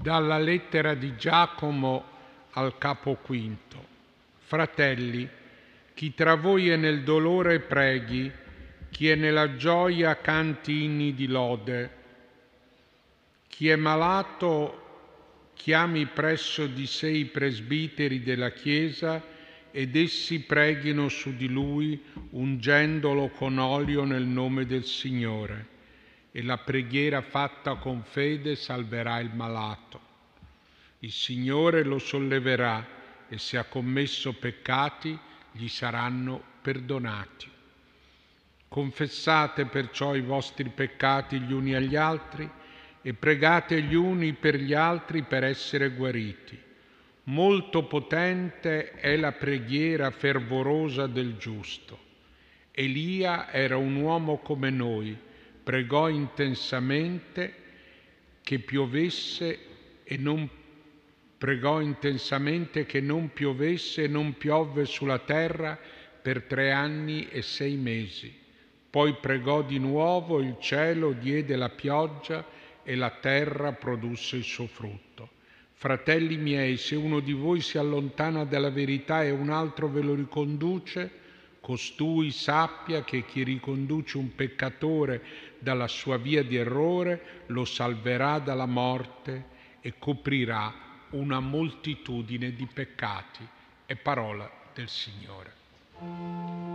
Dalla lettera di Giacomo al capo quinto. Fratelli, chi tra voi è nel dolore preghi, chi è nella gioia canti inni di lode, chi è malato chiami presso di sé i presbiteri della Chiesa ed essi preghino su di lui ungendolo con olio nel nome del Signore e la preghiera fatta con fede salverà il malato. Il Signore lo solleverà e se ha commesso peccati gli saranno perdonati. Confessate perciò i vostri peccati gli uni agli altri e pregate gli uni per gli altri per essere guariti. Molto potente è la preghiera fervorosa del giusto. Elia era un uomo come noi pregò intensamente che piovesse e non pregò intensamente che non piovesse e non piovve sulla terra per tre anni e sei mesi. Poi pregò di nuovo, il cielo diede la pioggia e la terra produsse il suo frutto. Fratelli miei, se uno di voi si allontana dalla verità e un altro ve lo riconduce, costui sappia che chi riconduce un peccatore dalla sua via di errore lo salverà dalla morte e coprirà una moltitudine di peccati. È parola del Signore.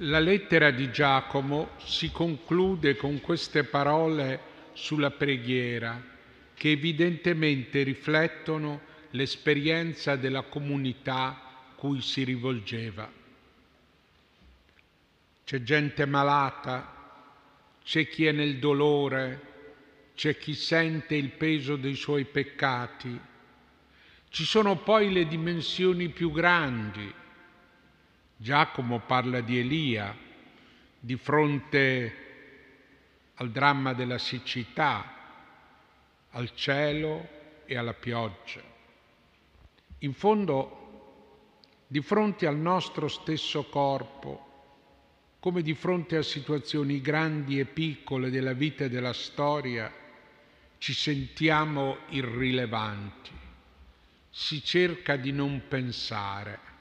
La lettera di Giacomo si conclude con queste parole sulla preghiera che evidentemente riflettono l'esperienza della comunità cui si rivolgeva. C'è gente malata, c'è chi è nel dolore, c'è chi sente il peso dei suoi peccati. Ci sono poi le dimensioni più grandi, Giacomo parla di Elia di fronte al dramma della siccità, al cielo e alla pioggia. In fondo, di fronte al nostro stesso corpo, come di fronte a situazioni grandi e piccole della vita e della storia, ci sentiamo irrilevanti. Si cerca di non pensare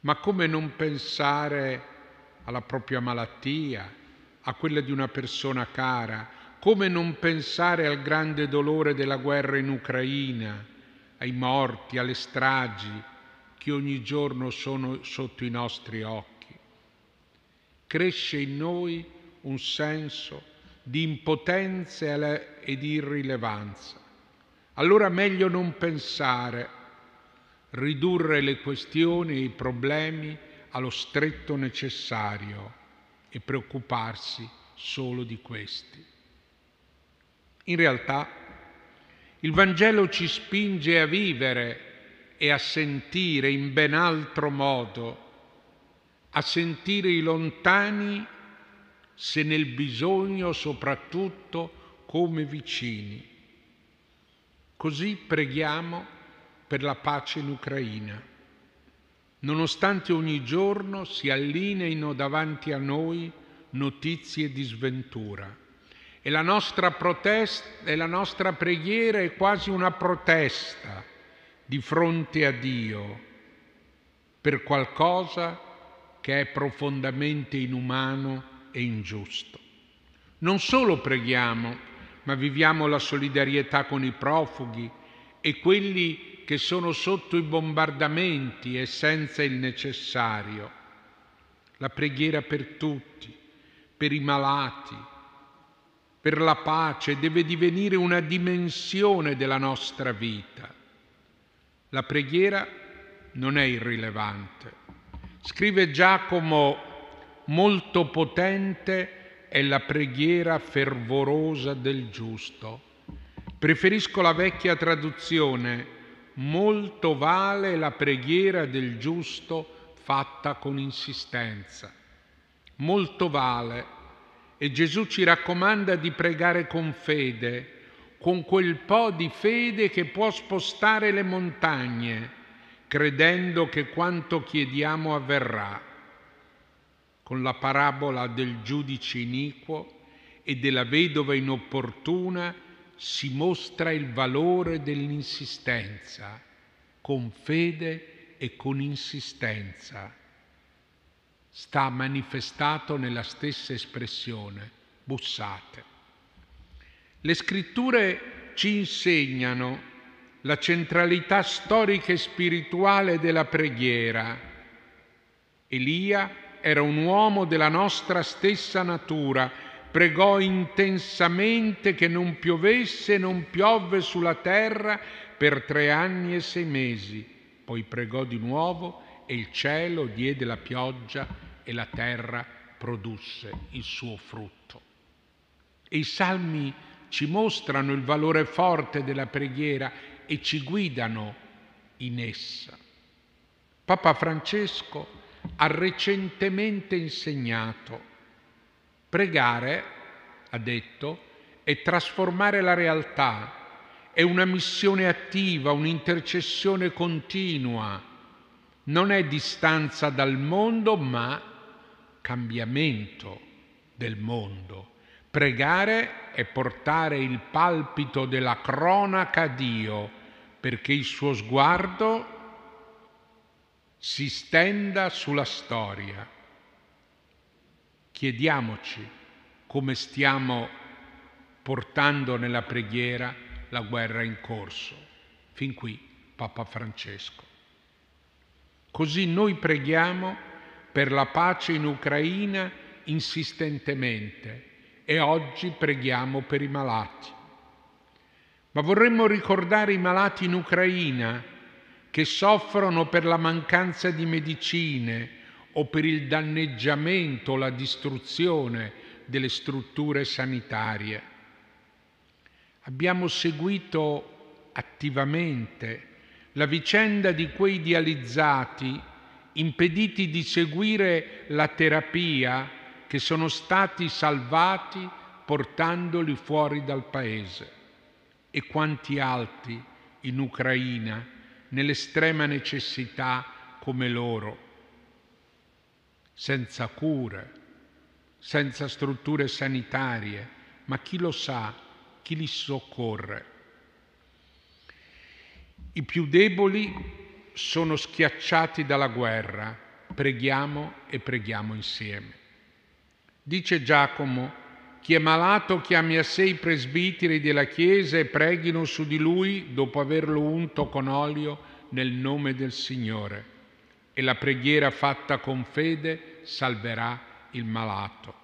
ma come non pensare alla propria malattia, a quella di una persona cara? Come non pensare al grande dolore della guerra in Ucraina, ai morti, alle stragi che ogni giorno sono sotto i nostri occhi? Cresce in noi un senso di impotenza e di irrilevanza. Allora meglio non pensare ridurre le questioni e i problemi allo stretto necessario e preoccuparsi solo di questi. In realtà il Vangelo ci spinge a vivere e a sentire in ben altro modo, a sentire i lontani se nel bisogno soprattutto come vicini. Così preghiamo per la pace in Ucraina, nonostante ogni giorno si allineino davanti a noi notizie di sventura. E la nostra, protesta, e la nostra preghiera è quasi una protesta di fronte a Dio per qualcosa che è profondamente inumano e ingiusto. Non solo preghiamo, ma viviamo la solidarietà con i profughi e quelli che sono sotto i bombardamenti e senza il necessario. La preghiera per tutti, per i malati, per la pace deve divenire una dimensione della nostra vita. La preghiera non è irrilevante. Scrive Giacomo, molto potente è la preghiera fervorosa del giusto. Preferisco la vecchia traduzione, molto vale la preghiera del giusto fatta con insistenza. Molto vale. E Gesù ci raccomanda di pregare con fede, con quel po' di fede che può spostare le montagne, credendo che quanto chiediamo avverrà. Con la parabola del giudice iniquo e della vedova inopportuna si mostra il valore dell'insistenza, con fede e con insistenza. Sta manifestato nella stessa espressione, bussate. Le scritture ci insegnano la centralità storica e spirituale della preghiera. Elia era un uomo della nostra stessa natura, pregò intensamente che non piovesse e non piovve sulla terra per tre anni e sei mesi. Poi pregò di nuovo e il cielo diede la pioggia e la terra produsse il suo frutto. E i salmi ci mostrano il valore forte della preghiera e ci guidano in essa. Papa Francesco ha recentemente insegnato Pregare, ha detto, è trasformare la realtà, è una missione attiva, un'intercessione continua, non è distanza dal mondo, ma cambiamento del mondo. Pregare è portare il palpito della cronaca a Dio perché il suo sguardo si stenda sulla storia Chiediamoci come stiamo portando nella preghiera la guerra in corso. Fin qui Papa Francesco. Così noi preghiamo per la pace in Ucraina insistentemente e oggi preghiamo per i malati. Ma vorremmo ricordare i malati in Ucraina che soffrono per la mancanza di medicine, o per il danneggiamento la distruzione delle strutture sanitarie. Abbiamo seguito attivamente la vicenda di quei dializzati impediti di seguire la terapia che sono stati salvati portandoli fuori dal paese e quanti altri in Ucraina nell'estrema necessità come loro senza cure, senza strutture sanitarie, ma chi lo sa, chi li soccorre. I più deboli sono schiacciati dalla guerra, preghiamo e preghiamo insieme. Dice Giacomo, chi è malato chiami a sé i presbiteri della Chiesa e preghino su di lui dopo averlo unto con olio nel nome del Signore e la preghiera fatta con fede salverà il malato.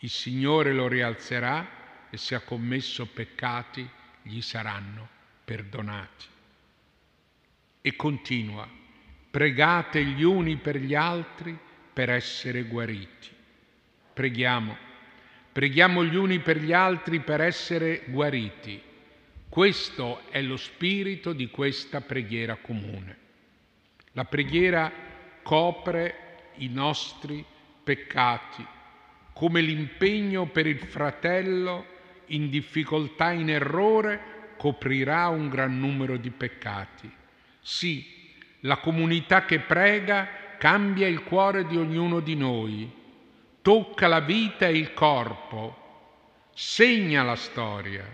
Il Signore lo rialzerà e se ha commesso peccati gli saranno perdonati. E continua, pregate gli uni per gli altri per essere guariti. Preghiamo, preghiamo gli uni per gli altri per essere guariti. Questo è lo spirito di questa preghiera comune. La preghiera copre i nostri peccati, come l'impegno per il fratello in difficoltà, in errore, coprirà un gran numero di peccati. Sì, la comunità che prega cambia il cuore di ognuno di noi, tocca la vita e il corpo, segna la storia.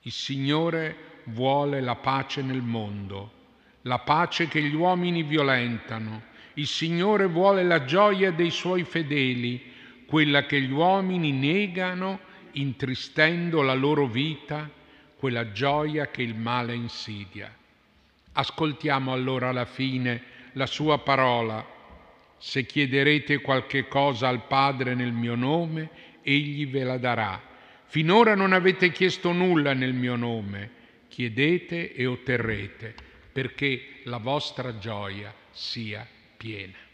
Il Signore vuole la pace nel mondo la pace che gli uomini violentano. Il Signore vuole la gioia dei suoi fedeli, quella che gli uomini negano intristendo la loro vita, quella gioia che il male insidia. Ascoltiamo allora alla fine la sua parola. Se chiederete qualche cosa al Padre nel mio nome, egli ve la darà. Finora non avete chiesto nulla nel mio nome. Chiedete e otterrete perché la vostra gioia sia piena.